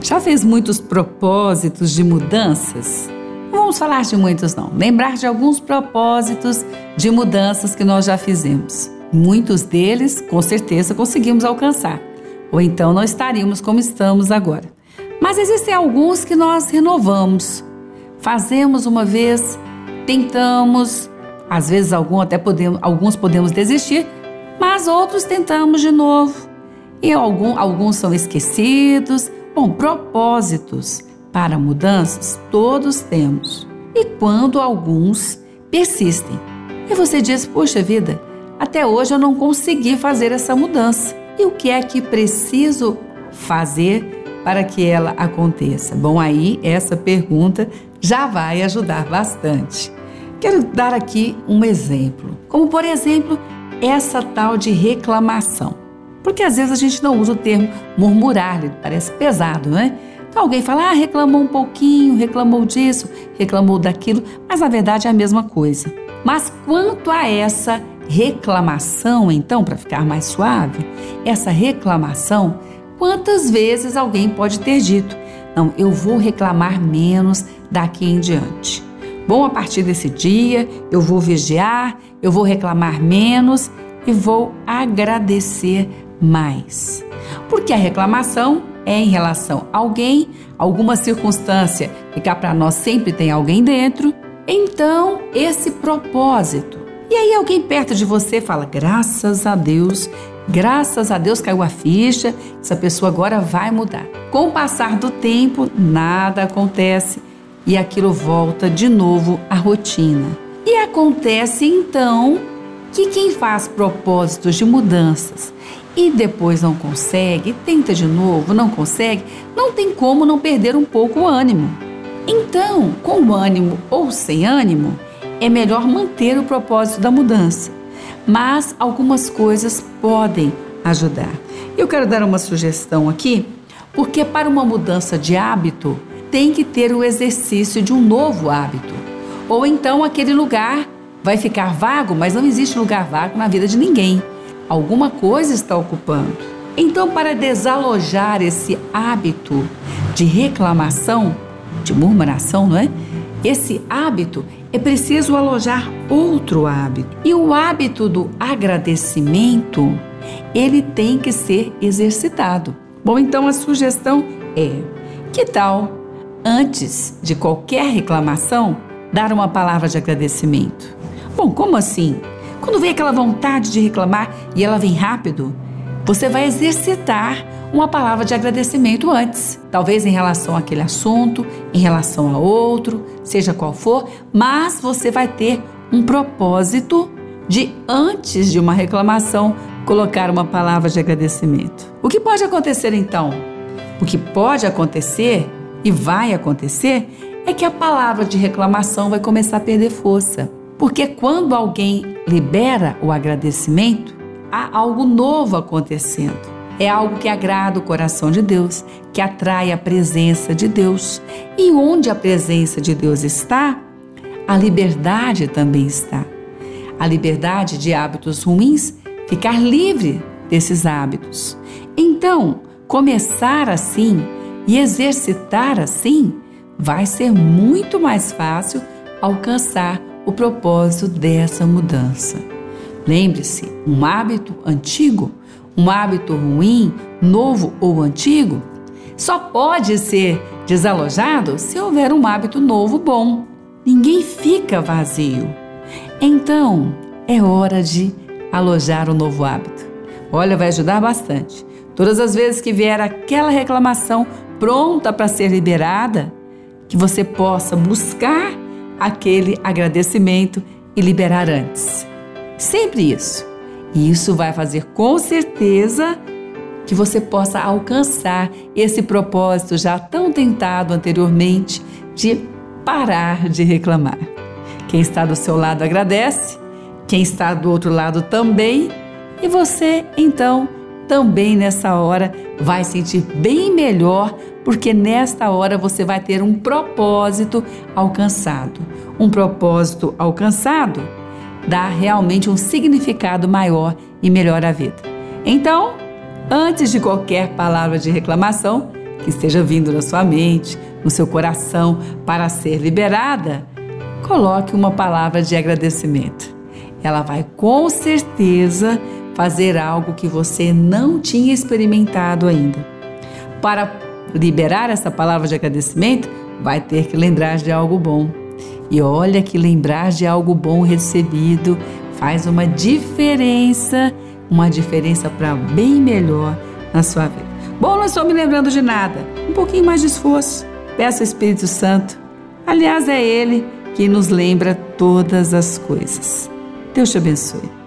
Já fez muitos propósitos de mudanças? Não vamos falar de muitos, não. Lembrar de alguns propósitos de mudanças que nós já fizemos. Muitos deles, com certeza, conseguimos alcançar. Ou então não estaríamos como estamos agora. Mas existem alguns que nós renovamos. Fazemos uma vez, tentamos, às vezes algum até podemos, alguns podemos desistir, mas outros tentamos de novo. E algum, alguns são esquecidos, Bom, propósitos para mudanças todos temos. E quando alguns persistem. E você diz: Poxa vida, até hoje eu não consegui fazer essa mudança. E o que é que preciso fazer para que ela aconteça? Bom, aí essa pergunta já vai ajudar bastante. Quero dar aqui um exemplo, como por exemplo, essa tal de reclamação. Porque às vezes a gente não usa o termo murmurar, ele parece pesado, né? Então alguém fala, ah, reclamou um pouquinho, reclamou disso, reclamou daquilo, mas na verdade é a mesma coisa. Mas quanto a essa reclamação, então, para ficar mais suave, essa reclamação, quantas vezes alguém pode ter dito, não, eu vou reclamar menos daqui em diante. Bom, a partir desse dia eu vou vigiar, eu vou reclamar menos e vou agradecer mais. Porque a reclamação é em relação a alguém, alguma circunstância que cá para nós sempre tem alguém dentro. Então, esse propósito. E aí alguém perto de você fala: "Graças a Deus, graças a Deus caiu a ficha, essa pessoa agora vai mudar". Com o passar do tempo, nada acontece e aquilo volta de novo à rotina. E acontece então que quem faz propósitos de mudanças e depois não consegue, tenta de novo, não consegue, não tem como não perder um pouco o ânimo. Então, com ânimo ou sem ânimo, é melhor manter o propósito da mudança. Mas algumas coisas podem ajudar. Eu quero dar uma sugestão aqui, porque para uma mudança de hábito, tem que ter o exercício de um novo hábito. Ou então aquele lugar vai ficar vago, mas não existe lugar vago na vida de ninguém alguma coisa está ocupando. Então, para desalojar esse hábito de reclamação, de murmuração, não é? Esse hábito é preciso alojar outro hábito. E o hábito do agradecimento, ele tem que ser exercitado. Bom, então a sugestão é: que tal, antes de qualquer reclamação, dar uma palavra de agradecimento? Bom, como assim? Quando vem aquela vontade de reclamar e ela vem rápido, você vai exercitar uma palavra de agradecimento antes, talvez em relação àquele assunto, em relação a outro, seja qual for, mas você vai ter um propósito de antes de uma reclamação colocar uma palavra de agradecimento. O que pode acontecer então? O que pode acontecer e vai acontecer é que a palavra de reclamação vai começar a perder força. Porque quando alguém libera o agradecimento, há algo novo acontecendo. É algo que agrada o coração de Deus, que atrai a presença de Deus. E onde a presença de Deus está, a liberdade também está. A liberdade de hábitos ruins, ficar livre desses hábitos. Então, começar assim e exercitar assim vai ser muito mais fácil alcançar o propósito dessa mudança. Lembre-se, um hábito antigo, um hábito ruim, novo ou antigo, só pode ser desalojado se houver um hábito novo bom. Ninguém fica vazio. Então, é hora de alojar um novo hábito. Olha, vai ajudar bastante. Todas as vezes que vier aquela reclamação pronta para ser liberada, que você possa buscar aquele agradecimento e liberar antes. Sempre isso. E isso vai fazer com certeza que você possa alcançar esse propósito já tão tentado anteriormente de parar de reclamar. Quem está do seu lado agradece, quem está do outro lado também, e você então também nessa hora vai sentir bem melhor, porque nesta hora você vai ter um propósito alcançado. Um propósito alcançado dá realmente um significado maior e melhor à vida. Então, antes de qualquer palavra de reclamação, que esteja vindo na sua mente, no seu coração para ser liberada, coloque uma palavra de agradecimento. Ela vai com certeza fazer algo que você não tinha experimentado ainda. Para liberar essa palavra de agradecimento, vai ter que lembrar de algo bom. E olha que lembrar de algo bom recebido faz uma diferença, uma diferença para bem melhor na sua vida. Bom, não estou me lembrando de nada. Um pouquinho mais de esforço. Peça ao Espírito Santo. Aliás, é Ele que nos lembra todas as coisas. Deus te abençoe.